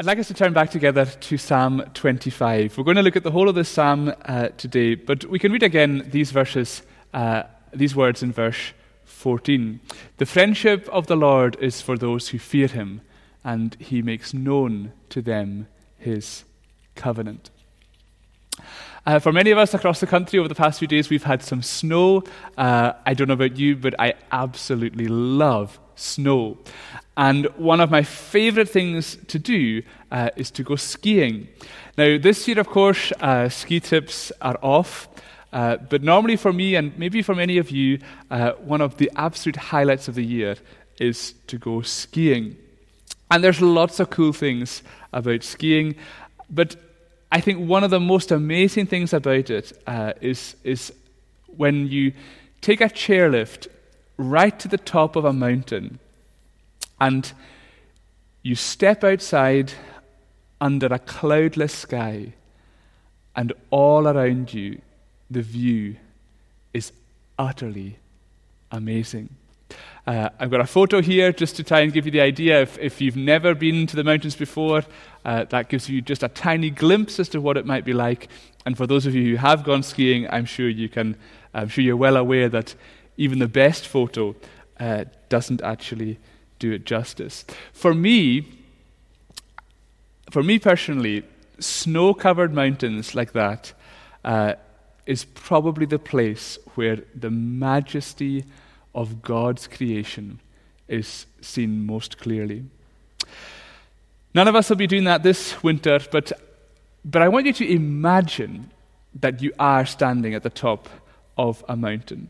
I'd like us to turn back together to Psalm 25. We're going to look at the whole of this psalm uh, today, but we can read again these verses, uh, these words in verse 14. The friendship of the Lord is for those who fear him, and he makes known to them his covenant. Uh, for many of us across the country over the past few days, we've had some snow. Uh, I don't know about you, but I absolutely love snow. And one of my favorite things to do uh, is to go skiing. Now, this year, of course, uh, ski tips are off. Uh, but normally, for me, and maybe for many of you, uh, one of the absolute highlights of the year is to go skiing. And there's lots of cool things about skiing. But I think one of the most amazing things about it uh, is is when you take a chairlift right to the top of a mountain and you step outside under a cloudless sky, and all around you, the view is utterly amazing. Uh, I've got a photo here just to try and give you the idea. If, if you've never been to the mountains before, uh, that gives you just a tiny glimpse as to what it might be like. And for those of you who have gone skiing, I'm sure you can. I'm sure you're well aware that even the best photo uh, doesn't actually do it justice. For me, for me personally, snow-covered mountains like that uh, is probably the place where the majesty of God's creation is seen most clearly. None of us will be doing that this winter, but, but I want you to imagine that you are standing at the top of a mountain.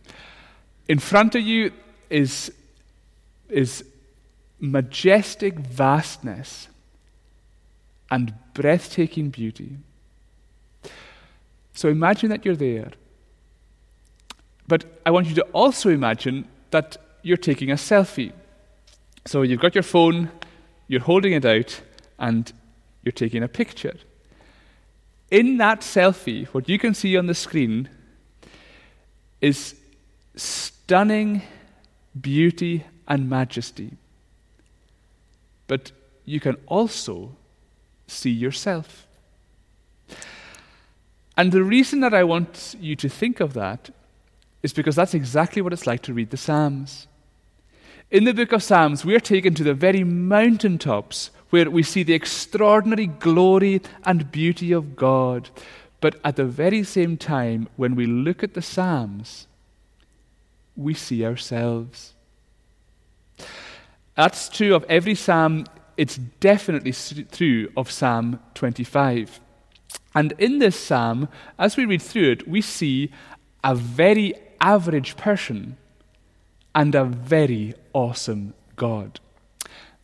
In front of you is, is majestic vastness and breathtaking beauty. So imagine that you're there. But I want you to also imagine that you're taking a selfie. So you've got your phone, you're holding it out, and you're taking a picture. In that selfie, what you can see on the screen is stunning beauty and majesty. But you can also see yourself. And the reason that I want you to think of that is because that's exactly what it's like to read the Psalms. In the book of Psalms, we are taken to the very mountaintops where we see the extraordinary glory and beauty of God. But at the very same time, when we look at the Psalms, we see ourselves. That's true of every Psalm. It's definitely true of Psalm 25. And in this Psalm, as we read through it, we see a very average person and a very awesome God.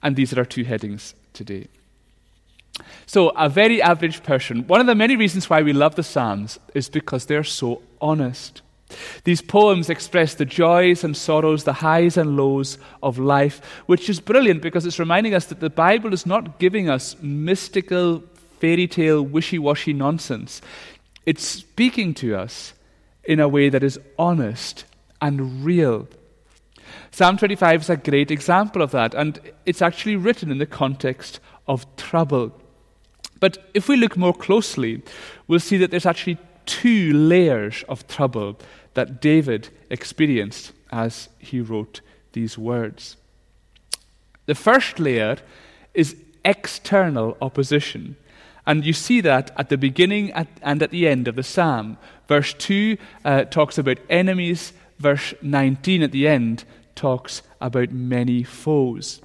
And these are our two headings today. So, a very average person. One of the many reasons why we love the Psalms is because they're so honest. These poems express the joys and sorrows, the highs and lows of life, which is brilliant because it's reminding us that the Bible is not giving us mystical, fairy tale, wishy washy nonsense. It's speaking to us in a way that is honest and real. Psalm 25 is a great example of that, and it's actually written in the context of trouble. But if we look more closely, we'll see that there's actually two layers of trouble that David experienced as he wrote these words. The first layer is external opposition. And you see that at the beginning and at the end of the psalm. Verse 2 uh, talks about enemies, verse 19 at the end talks about many foes.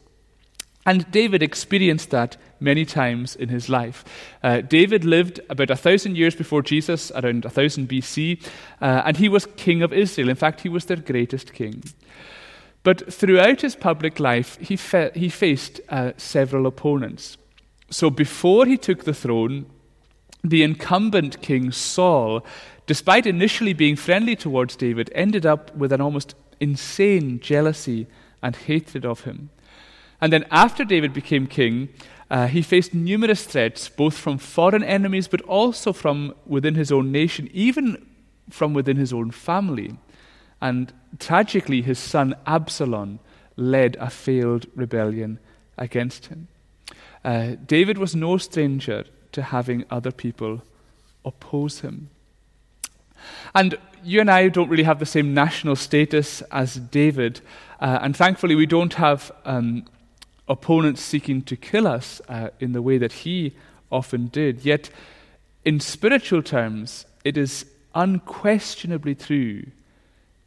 And David experienced that many times in his life. Uh, David lived about a thousand years before Jesus, around 1000 BC, uh, and he was king of Israel. In fact, he was their greatest king. But throughout his public life, he, fe- he faced uh, several opponents. So before he took the throne, the incumbent king Saul, despite initially being friendly towards David, ended up with an almost insane jealousy and hatred of him. And then after David became king, uh, he faced numerous threats, both from foreign enemies, but also from within his own nation, even from within his own family. And tragically, his son Absalom led a failed rebellion against him. Uh, David was no stranger to having other people oppose him. And you and I don't really have the same national status as David, uh, and thankfully we don't have um, opponents seeking to kill us uh, in the way that he often did. Yet, in spiritual terms, it is unquestionably true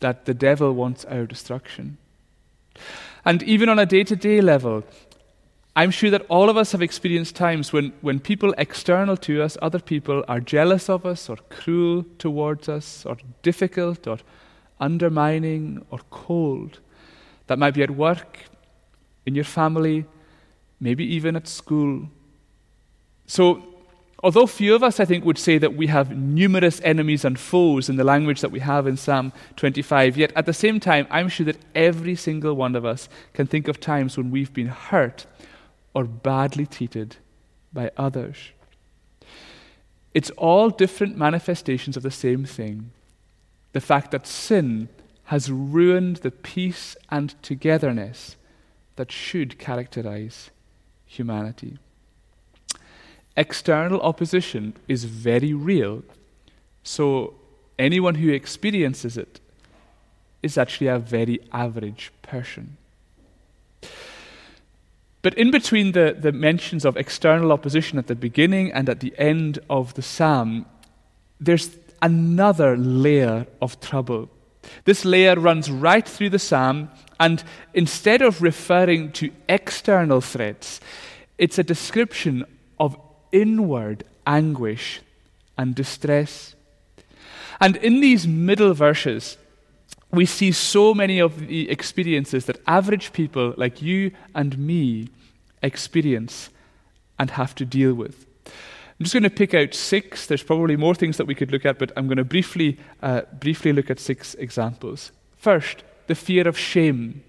that the devil wants our destruction. And even on a day to day level, I'm sure that all of us have experienced times when, when people external to us, other people, are jealous of us or cruel towards us or difficult or undermining or cold. That might be at work, in your family, maybe even at school. So, although few of us, I think, would say that we have numerous enemies and foes in the language that we have in Psalm 25, yet at the same time, I'm sure that every single one of us can think of times when we've been hurt or badly treated by others. It's all different manifestations of the same thing the fact that sin has ruined the peace and togetherness that should characterize humanity. External opposition is very real, so anyone who experiences it is actually a very average person. But in between the, the mentions of external opposition at the beginning and at the end of the psalm, there's another layer of trouble. This layer runs right through the psalm, and instead of referring to external threats, it's a description of inward anguish and distress. And in these middle verses, we see so many of the experiences that average people like you and me experience and have to deal with. I'm just going to pick out six. There's probably more things that we could look at, but I'm going to briefly, uh, briefly look at six examples. First, the fear of shame.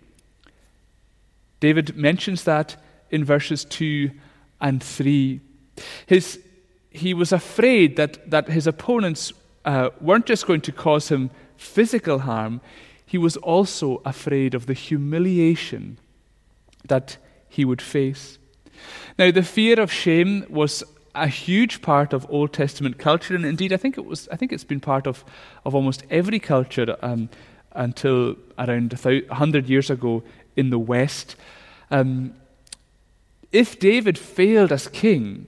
David mentions that in verses 2 and 3. His, he was afraid that, that his opponents uh, weren't just going to cause him physical harm, he was also afraid of the humiliation that he would face. Now, the fear of shame was a huge part of Old Testament culture, and indeed, I think it was. I think it's been part of, of almost every culture um, until around hundred years ago in the West. Um, if David failed as king,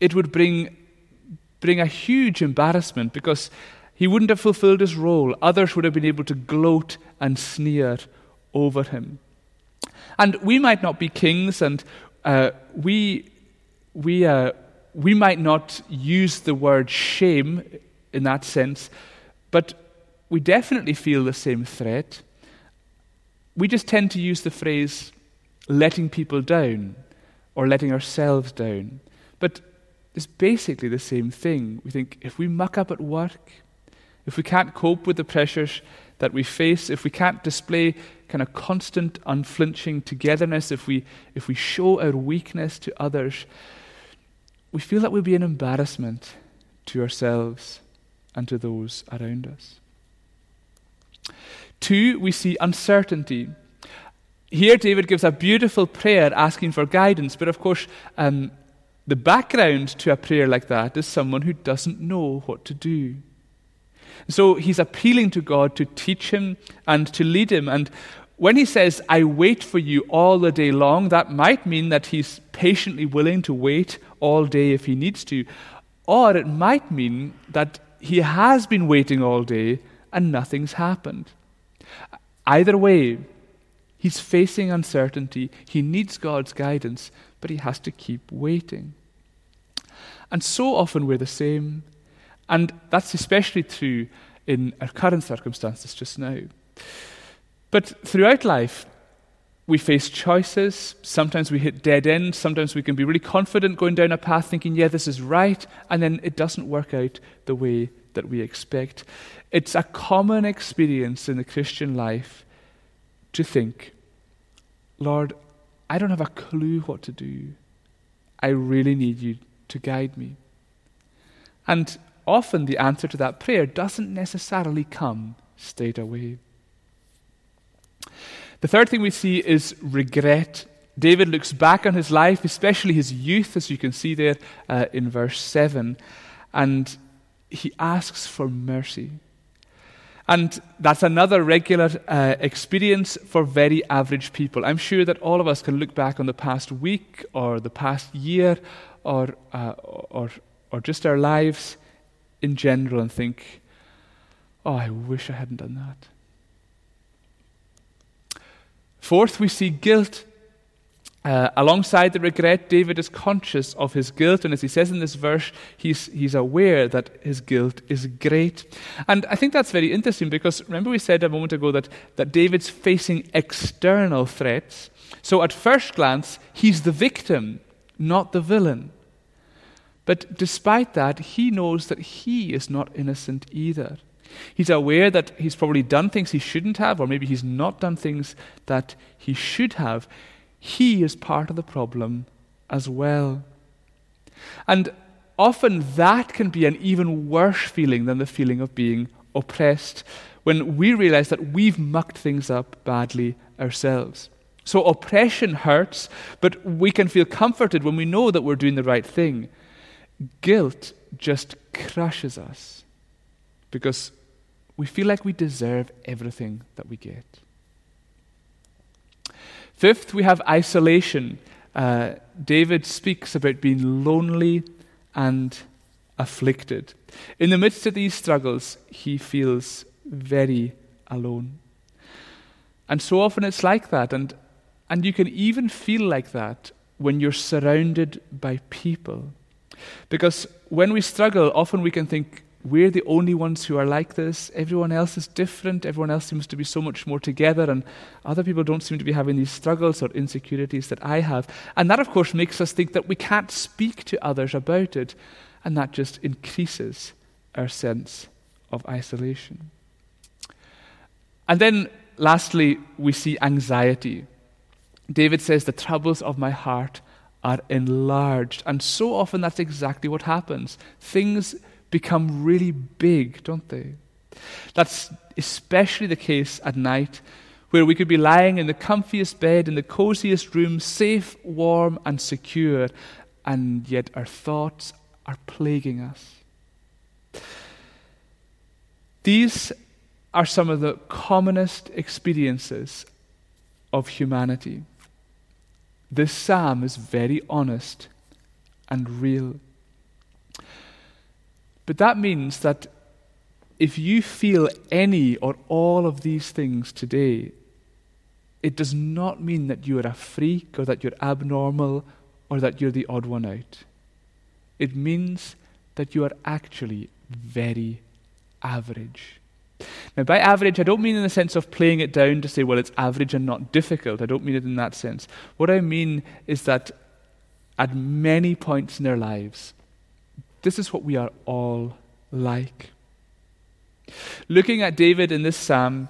it would bring bring a huge embarrassment because he wouldn't have fulfilled his role. Others would have been able to gloat and sneer over him. And we might not be kings, and uh, we, we, uh, we might not use the word shame in that sense, but we definitely feel the same threat. We just tend to use the phrase letting people down or letting ourselves down. But it's basically the same thing. We think if we muck up at work, if we can't cope with the pressures that we face, if we can't display kind of constant, unflinching togetherness, if we, if we show our weakness to others, we feel that we'll be an embarrassment to ourselves and to those around us. Two, we see uncertainty. Here, David gives a beautiful prayer asking for guidance, but of course, um, the background to a prayer like that is someone who doesn't know what to do. So he's appealing to God to teach him and to lead him. And when he says, I wait for you all the day long, that might mean that he's patiently willing to wait all day if he needs to. Or it might mean that he has been waiting all day and nothing's happened. Either way, he's facing uncertainty. He needs God's guidance, but he has to keep waiting. And so often we're the same. And that's especially true in our current circumstances just now. But throughout life, we face choices. Sometimes we hit dead ends. Sometimes we can be really confident going down a path thinking, yeah, this is right. And then it doesn't work out the way that we expect. It's a common experience in the Christian life to think, Lord, I don't have a clue what to do. I really need you to guide me. And often the answer to that prayer doesn't necessarily come straight away. The third thing we see is regret. David looks back on his life, especially his youth, as you can see there uh, in verse 7, and he asks for mercy. And that's another regular uh, experience for very average people. I'm sure that all of us can look back on the past week or the past year or, uh, or, or just our lives in general and think, oh, I wish I hadn't done that. Fourth, we see guilt. Uh, alongside the regret, David is conscious of his guilt, and as he says in this verse, he's, he's aware that his guilt is great. And I think that's very interesting because remember, we said a moment ago that, that David's facing external threats. So at first glance, he's the victim, not the villain. But despite that, he knows that he is not innocent either. He's aware that he's probably done things he shouldn't have, or maybe he's not done things that he should have. He is part of the problem as well. And often that can be an even worse feeling than the feeling of being oppressed when we realize that we've mucked things up badly ourselves. So oppression hurts, but we can feel comforted when we know that we're doing the right thing. Guilt just crushes us because we feel like we deserve everything that we get. Fifth, we have isolation. Uh, David speaks about being lonely and afflicted. In the midst of these struggles, he feels very alone. And so often it's like that. And, and you can even feel like that when you're surrounded by people. Because when we struggle, often we can think, we're the only ones who are like this. Everyone else is different. Everyone else seems to be so much more together, and other people don't seem to be having these struggles or insecurities that I have. And that, of course, makes us think that we can't speak to others about it, and that just increases our sense of isolation. And then, lastly, we see anxiety. David says, The troubles of my heart are enlarged. And so often that's exactly what happens. Things become really big, don't they? That's especially the case at night, where we could be lying in the comfiest bed, in the coziest room, safe, warm, and secure, and yet our thoughts are plaguing us. These are some of the commonest experiences of humanity. This psalm is very honest and real. But that means that if you feel any or all of these things today, it does not mean that you are a freak or that you're abnormal or that you're the odd one out. It means that you are actually very average. Now, by average, I don't mean in the sense of playing it down to say, well, it's average and not difficult. I don't mean it in that sense. What I mean is that at many points in our lives, this is what we are all like. Looking at David in this psalm,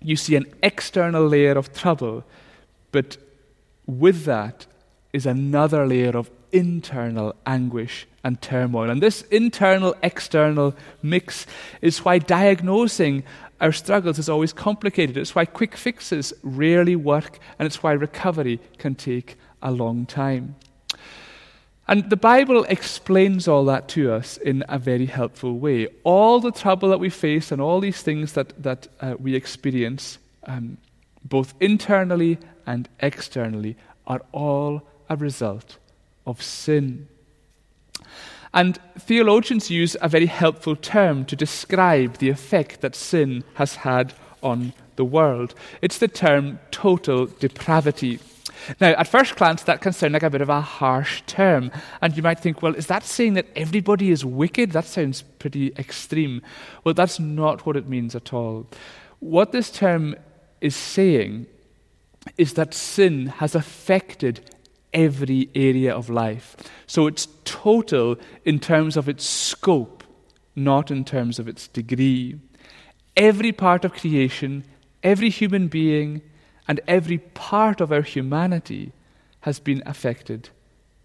you see an external layer of trouble, but with that is another layer of internal anguish and turmoil. And this internal external mix is why diagnosing our struggles is always complicated. It's why quick fixes rarely work, and it's why recovery can take a long time. And the Bible explains all that to us in a very helpful way. All the trouble that we face and all these things that, that uh, we experience, um, both internally and externally, are all a result of sin. And theologians use a very helpful term to describe the effect that sin has had on the world. It's the term total depravity. Now, at first glance, that can sound like a bit of a harsh term. And you might think, well, is that saying that everybody is wicked? That sounds pretty extreme. Well, that's not what it means at all. What this term is saying is that sin has affected every area of life. So it's total in terms of its scope, not in terms of its degree. Every part of creation, every human being, and every part of our humanity has been affected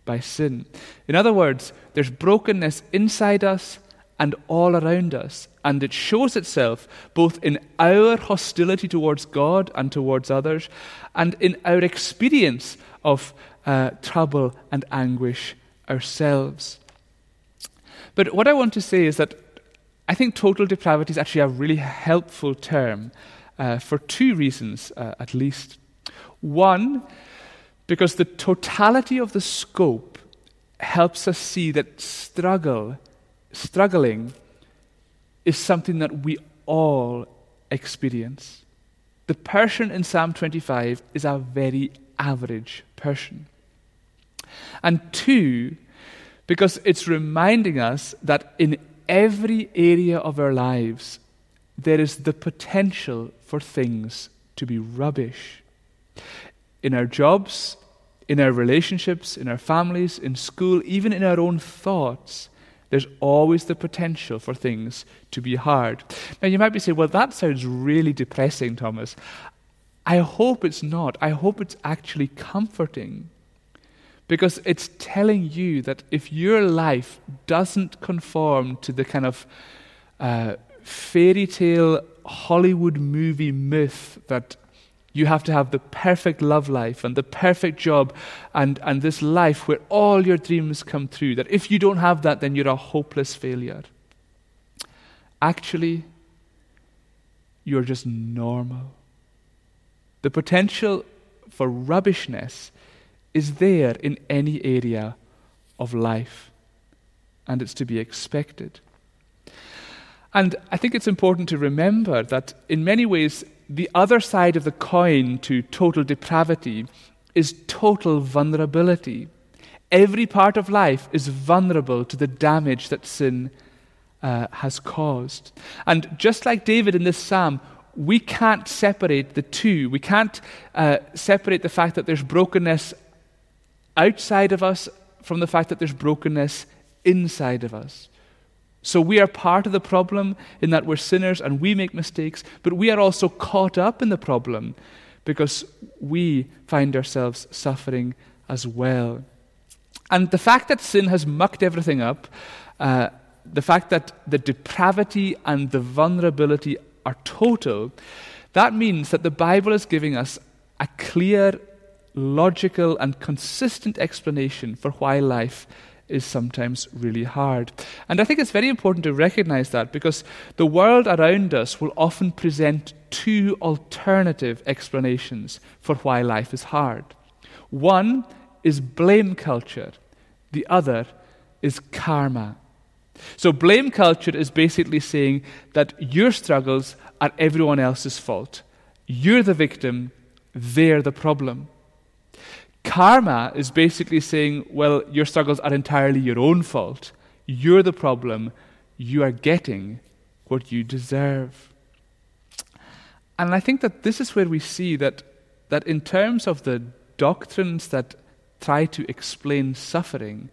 by sin. In other words, there's brokenness inside us and all around us, and it shows itself both in our hostility towards God and towards others, and in our experience of uh, trouble and anguish ourselves. But what I want to say is that I think total depravity is actually a really helpful term uh, for two reasons, uh, at least. One, because the totality of the scope helps us see that struggle, struggling, is something that we all experience. The person in Psalm 25 is a very average person. And two, because it's reminding us that in every area of our lives, there is the potential for things to be rubbish. In our jobs, in our relationships, in our families, in school, even in our own thoughts, there's always the potential for things to be hard. Now, you might be saying, well, that sounds really depressing, Thomas. I hope it's not. I hope it's actually comforting. Because it's telling you that if your life doesn't conform to the kind of uh, fairy tale Hollywood movie myth that you have to have the perfect love life and the perfect job and, and this life where all your dreams come true. That if you don't have that, then you're a hopeless failure. Actually, you're just normal. The potential for rubbishness is there in any area of life, and it's to be expected. And I think it's important to remember that in many ways, the other side of the coin to total depravity is total vulnerability. Every part of life is vulnerable to the damage that sin uh, has caused. And just like David in this psalm, we can't separate the two. We can't uh, separate the fact that there's brokenness outside of us from the fact that there's brokenness inside of us. So we are part of the problem in that we're sinners and we make mistakes, but we are also caught up in the problem because we find ourselves suffering as well. And the fact that sin has mucked everything up, uh, the fact that the depravity and the vulnerability are total, that means that the Bible is giving us a clear, logical, and consistent explanation for why life is sometimes really hard. And I think it's very important to recognize that because the world around us will often present two alternative explanations for why life is hard. One is blame culture, the other is karma. So, blame culture is basically saying that your struggles are everyone else's fault. You're the victim, they're the problem. Karma is basically saying, well, your struggles are entirely your own fault. You're the problem. You are getting what you deserve. And I think that this is where we see that, that in terms of the doctrines that try to explain suffering,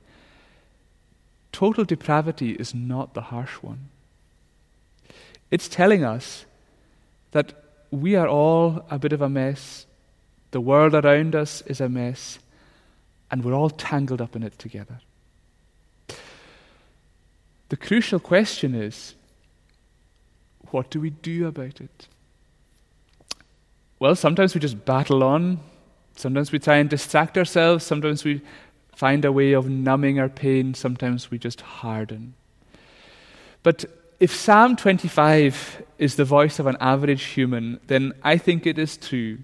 total depravity is not the harsh one. It's telling us that we are all a bit of a mess, the world around us is a mess, and we're all tangled up in it together. The crucial question is what do we do about it? Well, sometimes we just battle on. Sometimes we try and distract ourselves. Sometimes we find a way of numbing our pain. Sometimes we just harden. But if Psalm 25 is the voice of an average human, then I think it is true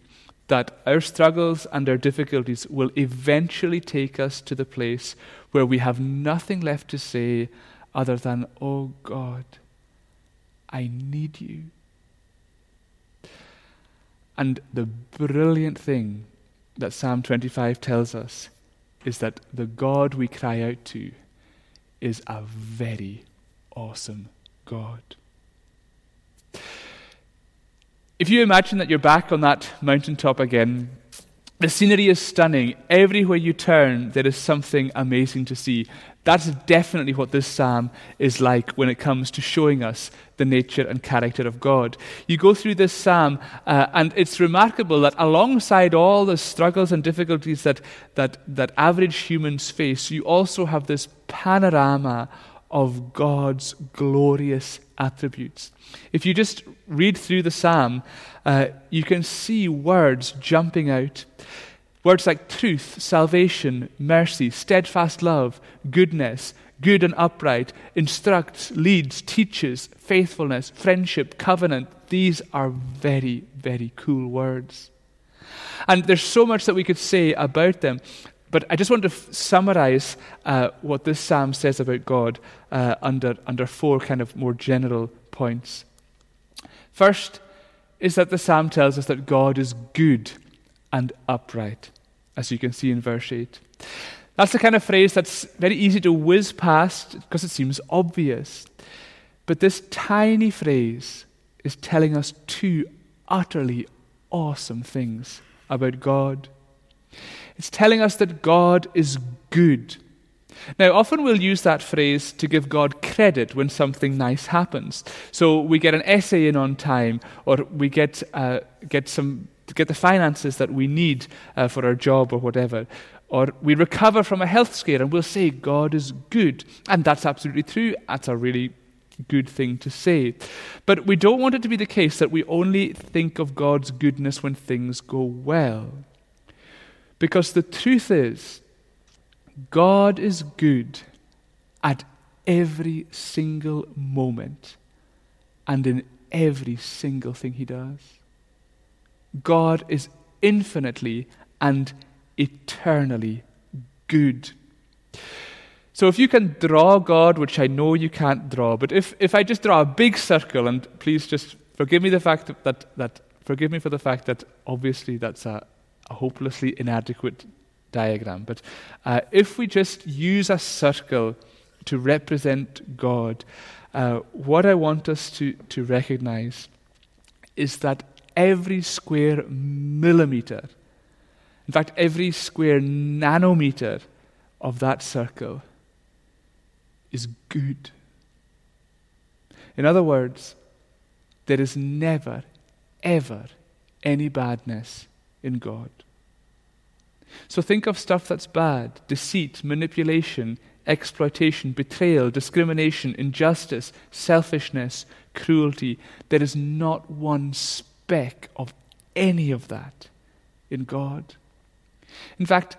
that our struggles and our difficulties will eventually take us to the place where we have nothing left to say other than, Oh God, I need you. And the brilliant thing that Psalm 25 tells us is that the God we cry out to is a very awesome God. If you imagine that you're back on that mountaintop again, the scenery is stunning. Everywhere you turn, there is something amazing to see. That's definitely what this psalm is like when it comes to showing us the nature and character of God. You go through this psalm, uh, and it's remarkable that alongside all the struggles and difficulties that, that, that average humans face, you also have this panorama of God's glorious attributes. If you just read through the psalm, uh, you can see words jumping out. Words like truth, salvation, mercy, steadfast love, goodness, good and upright, instructs, leads, teaches, faithfulness, friendship, covenant, these are very, very cool words. And there's so much that we could say about them. But I just want to f- summarize uh, what this psalm says about God uh, under, under four kind of more general points. First is that the psalm tells us that God is good and upright, as you can see in verse 8. That's the kind of phrase that's very easy to whiz past because it seems obvious. But this tiny phrase is telling us two utterly awesome things about God. It's telling us that God is good. Now, often we'll use that phrase to give God credit when something nice happens. So we get an essay in on time, or we get, uh, get, some, get the finances that we need uh, for our job or whatever. Or we recover from a health scare and we'll say, God is good. And that's absolutely true. That's a really good thing to say. But we don't want it to be the case that we only think of God's goodness when things go well. Because the truth is, God is good at every single moment and in every single thing He does. God is infinitely and eternally good. So if you can draw God, which I know you can't draw, but if, if I just draw a big circle, and please just forgive me the fact that, that, forgive me for the fact that obviously that's a, a hopelessly inadequate diagram. But uh, if we just use a circle to represent God, uh, what I want us to, to recognize is that every square millimeter, in fact, every square nanometer of that circle is good. In other words, there is never, ever any badness in God. So think of stuff that's bad deceit, manipulation, exploitation, betrayal, discrimination, injustice, selfishness, cruelty. There is not one speck of any of that in God. In fact,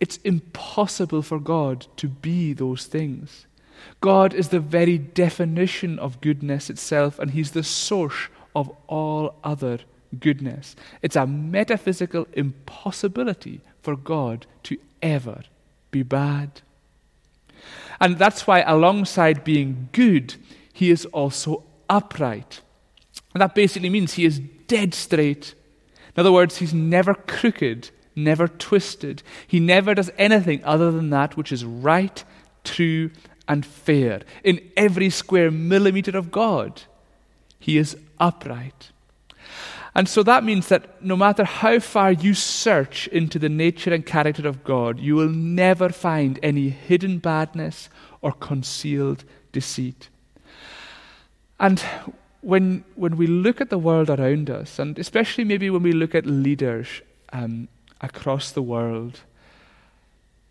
it's impossible for God to be those things. God is the very definition of goodness itself, and He's the source of all other goodness. It's a metaphysical impossibility for God to ever be bad. And that's why, alongside being good, He is also upright. And that basically means He is dead straight. In other words, He's never crooked, never twisted. He never does anything other than that which is right, true, and fair. In every square millimeter of God, He is upright. And so that means that no matter how far you search into the nature and character of God, you will never find any hidden badness or concealed deceit. And when, when we look at the world around us, and especially maybe when we look at leaders um, across the world,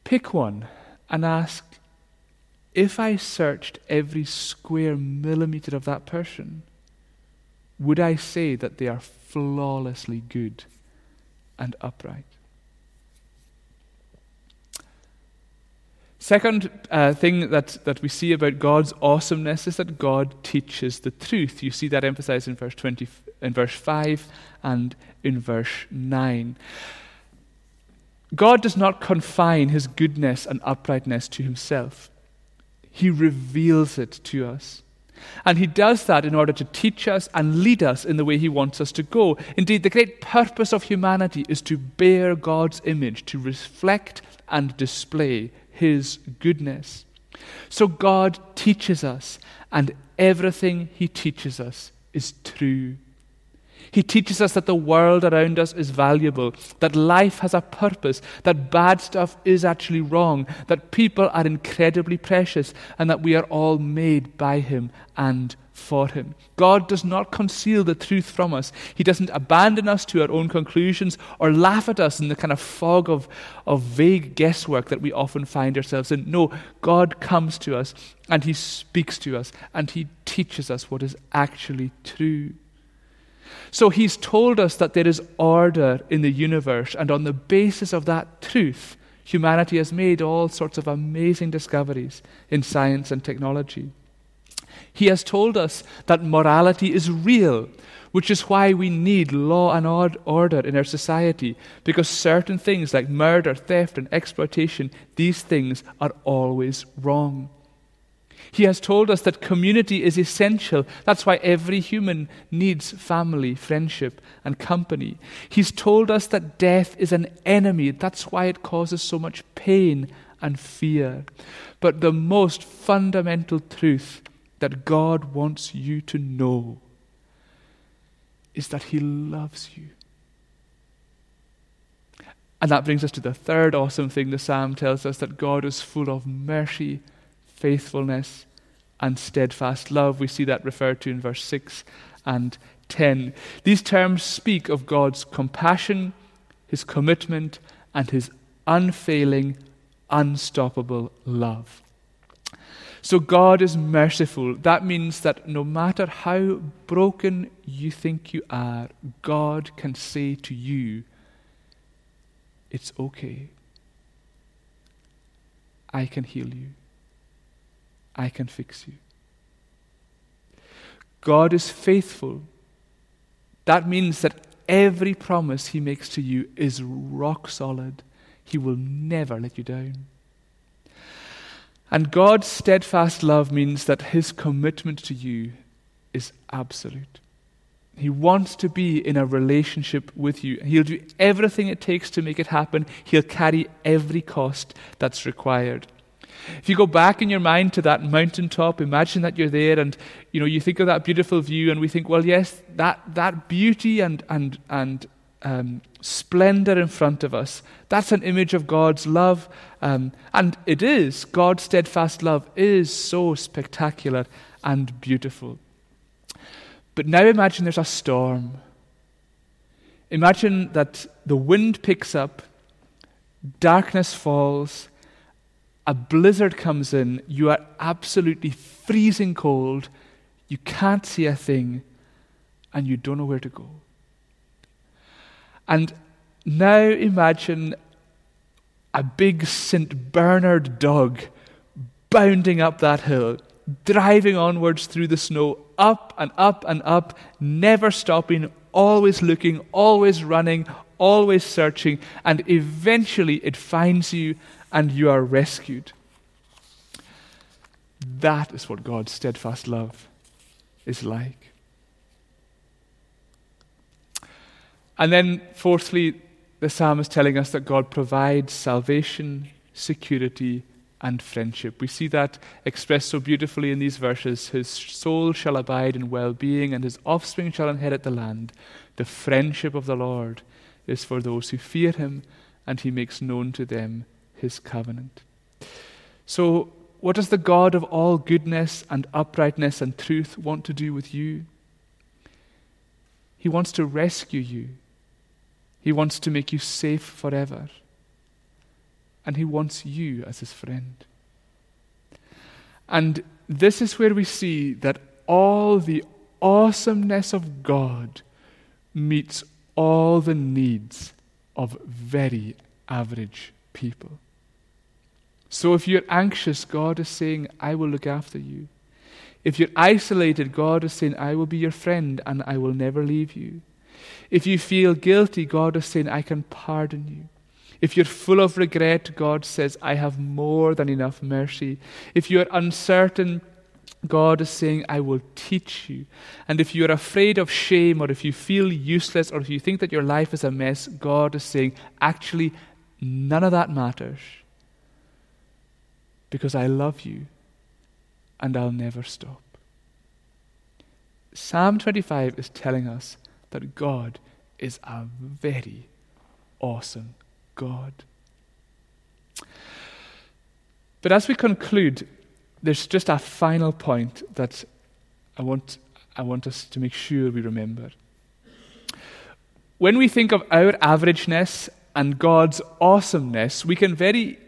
pick one and ask if I searched every square millimeter of that person, would I say that they are flawlessly good and upright? Second uh, thing that, that we see about God's awesomeness is that God teaches the truth. You see that emphasized in verse 20, in verse 5 and in verse 9. God does not confine his goodness and uprightness to himself. He reveals it to us. And he does that in order to teach us and lead us in the way he wants us to go. Indeed, the great purpose of humanity is to bear God's image, to reflect and display his goodness. So God teaches us, and everything he teaches us is true. He teaches us that the world around us is valuable, that life has a purpose, that bad stuff is actually wrong, that people are incredibly precious, and that we are all made by Him and for Him. God does not conceal the truth from us. He doesn't abandon us to our own conclusions or laugh at us in the kind of fog of, of vague guesswork that we often find ourselves in. No, God comes to us and He speaks to us and He teaches us what is actually true. So he's told us that there is order in the universe, and on the basis of that truth, humanity has made all sorts of amazing discoveries in science and technology. He has told us that morality is real, which is why we need law and order in our society, because certain things like murder, theft, and exploitation, these things are always wrong. He has told us that community is essential. That's why every human needs family, friendship, and company. He's told us that death is an enemy. That's why it causes so much pain and fear. But the most fundamental truth that God wants you to know is that He loves you. And that brings us to the third awesome thing the psalm tells us that God is full of mercy faithfulness, and steadfast love. We see that referred to in verse 6 and 10. These terms speak of God's compassion, his commitment, and his unfailing, unstoppable love. So God is merciful. That means that no matter how broken you think you are, God can say to you, It's okay. I can heal you. I can fix you. God is faithful. That means that every promise He makes to you is rock solid. He will never let you down. And God's steadfast love means that His commitment to you is absolute. He wants to be in a relationship with you. He'll do everything it takes to make it happen. He'll carry every cost that's required. If you go back in your mind to that mountaintop, imagine that you're there and you know you think of that beautiful view and we think, well, yes, that, that beauty and, and, and um, splendor in front of us, that's an image of God's love. Um, and it is. God's steadfast love is so spectacular and beautiful. But now imagine there's a storm. Imagine that the wind picks up, darkness falls, a blizzard comes in, you are absolutely freezing cold, you can't see a thing, and you don't know where to go. And now imagine a big St. Bernard dog bounding up that hill, driving onwards through the snow, up and up and up, never stopping, always looking, always running, always searching, and eventually it finds you and you are rescued. That is what God's steadfast love is like. And then, fourthly, the psalm is telling us that God provides salvation, security, and friendship. We see that expressed so beautifully in these verses. His soul shall abide in well being, and his offspring shall inherit the land. The friendship of the Lord is for those who fear him, and he makes known to them his covenant. So, what does the God of all goodness and uprightness and truth want to do with you? He wants to rescue you. He wants to make you safe forever. And He wants you as His friend. And this is where we see that all the awesomeness of God meets all the needs of very average people. So if you're anxious, God is saying, I will look after you. If you're isolated, God is saying, I will be your friend and I will never leave you. If you feel guilty, God is saying, I can pardon you. If you're full of regret, God says, I have more than enough mercy. If you're uncertain, God is saying, I will teach you. And if you're afraid of shame, or if you feel useless, or if you think that your life is a mess, God is saying, actually, none of that matters because I love you and I'll never stop. Psalm 25 is telling us that God is a very awesome God. But as we conclude, there's just a final point that I want, I want us to make sure we remember. When we think of our averageness and God's awesomeness, we can very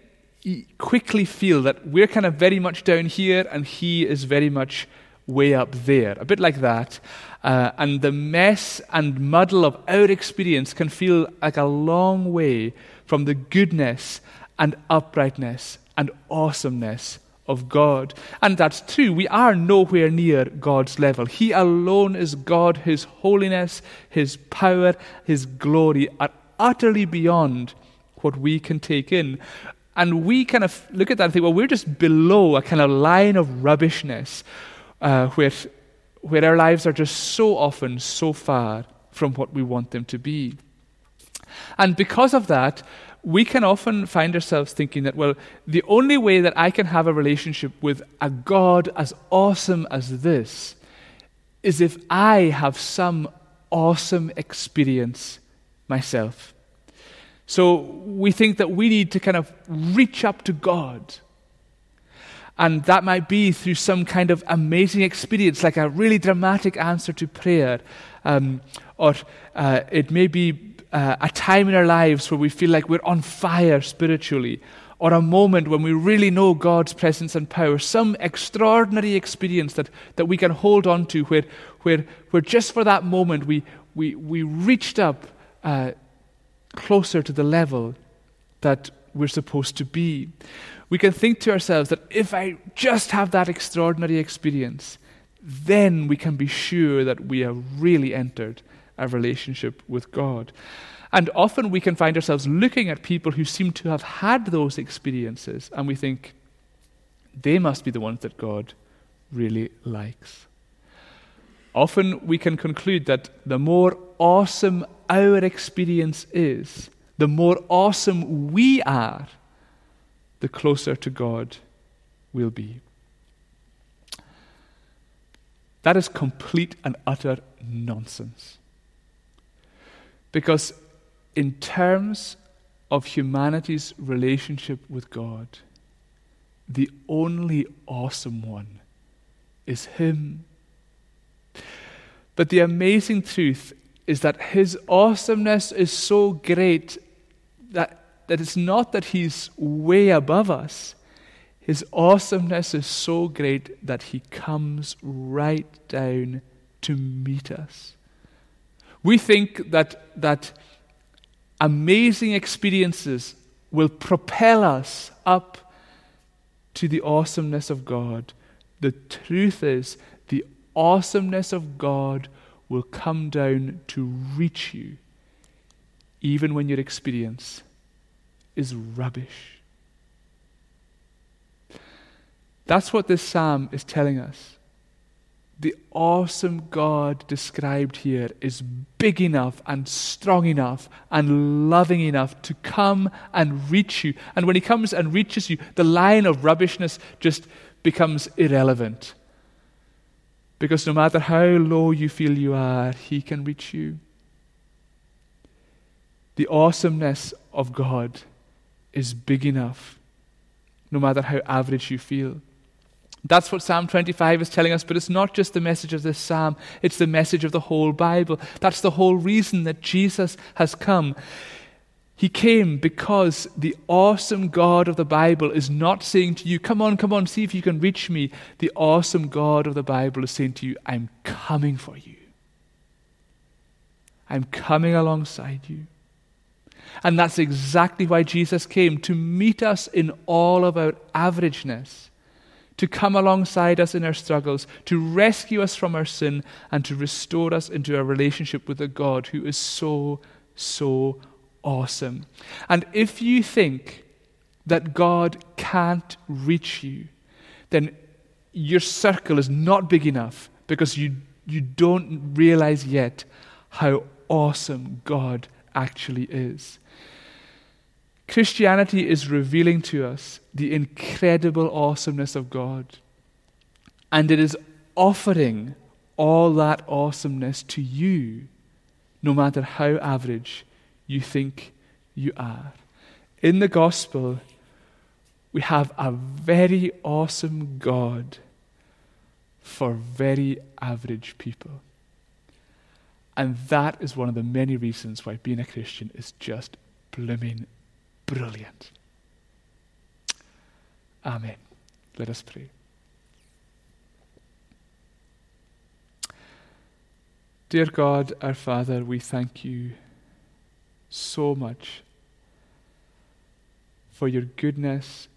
quickly feel that we're kind of very much down here and he is very much way up there, a bit like that. Uh, and the mess and muddle of our experience can feel like a long way from the goodness and uprightness and awesomeness of God. And that's true. We are nowhere near God's level. He alone is God. His holiness, His power, His glory are utterly beyond what we can take in. And we kind of look at that and think, well, we're just below a kind of line of rubbishness uh, where, where our lives are just so often so far from what we want them to be. And because of that, we can often find ourselves thinking that, well, the only way that I can have a relationship with a God as awesome as this is if I have some awesome experience myself. So we think that we need to kind of reach up to God. And that might be through some kind of amazing experience, like a really dramatic answer to prayer. Um, or uh, it may be uh, a time in our lives where we feel like we're on fire spiritually, or a moment when we really know God's presence and power, some extraordinary experience that, that we can hold on to where, where, where just for that moment we, we, we reached up uh, closer to the level that we're supposed to be. We can think to ourselves that if I just have that extraordinary experience, then we can be sure that we have really entered a relationship with God. And often we can find ourselves looking at people who seem to have had those experiences, and we think, they must be the ones that God really likes. Often we can conclude that the more awesome our experience is, the more awesome we are, the closer to God we'll be. That is complete and utter nonsense. Because, in terms of humanity's relationship with God, the only awesome one is Him. But the amazing truth is that his awesomeness is so great that, that it's not that he's way above us. His awesomeness is so great that he comes right down to meet us. We think that, that amazing experiences will propel us up to the awesomeness of God. The truth is, the awesomeness of God will come down to reach you, even when your experience is rubbish. That's what this psalm is telling us. The awesome God described here is big enough and strong enough and loving enough to come and reach you. And when He comes and reaches you, the line of rubbishness just becomes irrelevant. Because no matter how low you feel you are, He can reach you. The awesomeness of God is big enough, no matter how average you feel. That's what Psalm 25 is telling us, but it's not just the message of this psalm, it's the message of the whole Bible. That's the whole reason that Jesus has come. He came because the awesome God of the Bible is not saying to you, Come on, come on, see if you can reach me. The awesome God of the Bible is saying to you, I'm coming for you. I'm coming alongside you. And that's exactly why Jesus came to meet us in all of our averageness, to come alongside us in our struggles, to rescue us from our sin, and to restore us into a relationship with a God who is so, so awesome. And if you think that God can't reach you, then your circle is not big enough because you, you don't realize yet how awesome God actually is. Christianity is revealing to us the incredible awesomeness of God. And it is offering all that awesomeness to you, no matter how average you think you are. In the gospel, we have a very awesome God for very average people. And that is one of the many reasons why being a Christian is just blooming brilliant. Amen. Let us pray. Dear God, our Father, we thank you so much for your goodness,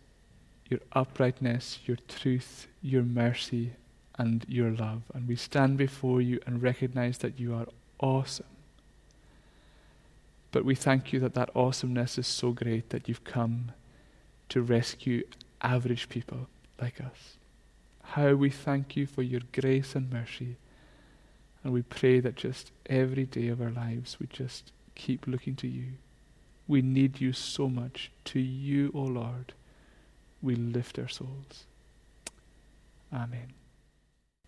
your uprightness, your truth, your mercy, and your love. And we stand before you and recognize that you are awesome. But we thank you that that awesomeness is so great that you've come to rescue average people like us. How we thank you for your grace and mercy. And we pray that just every day of our lives we just keep looking to you. We need you so much. To you, O oh Lord, we lift our souls. Amen.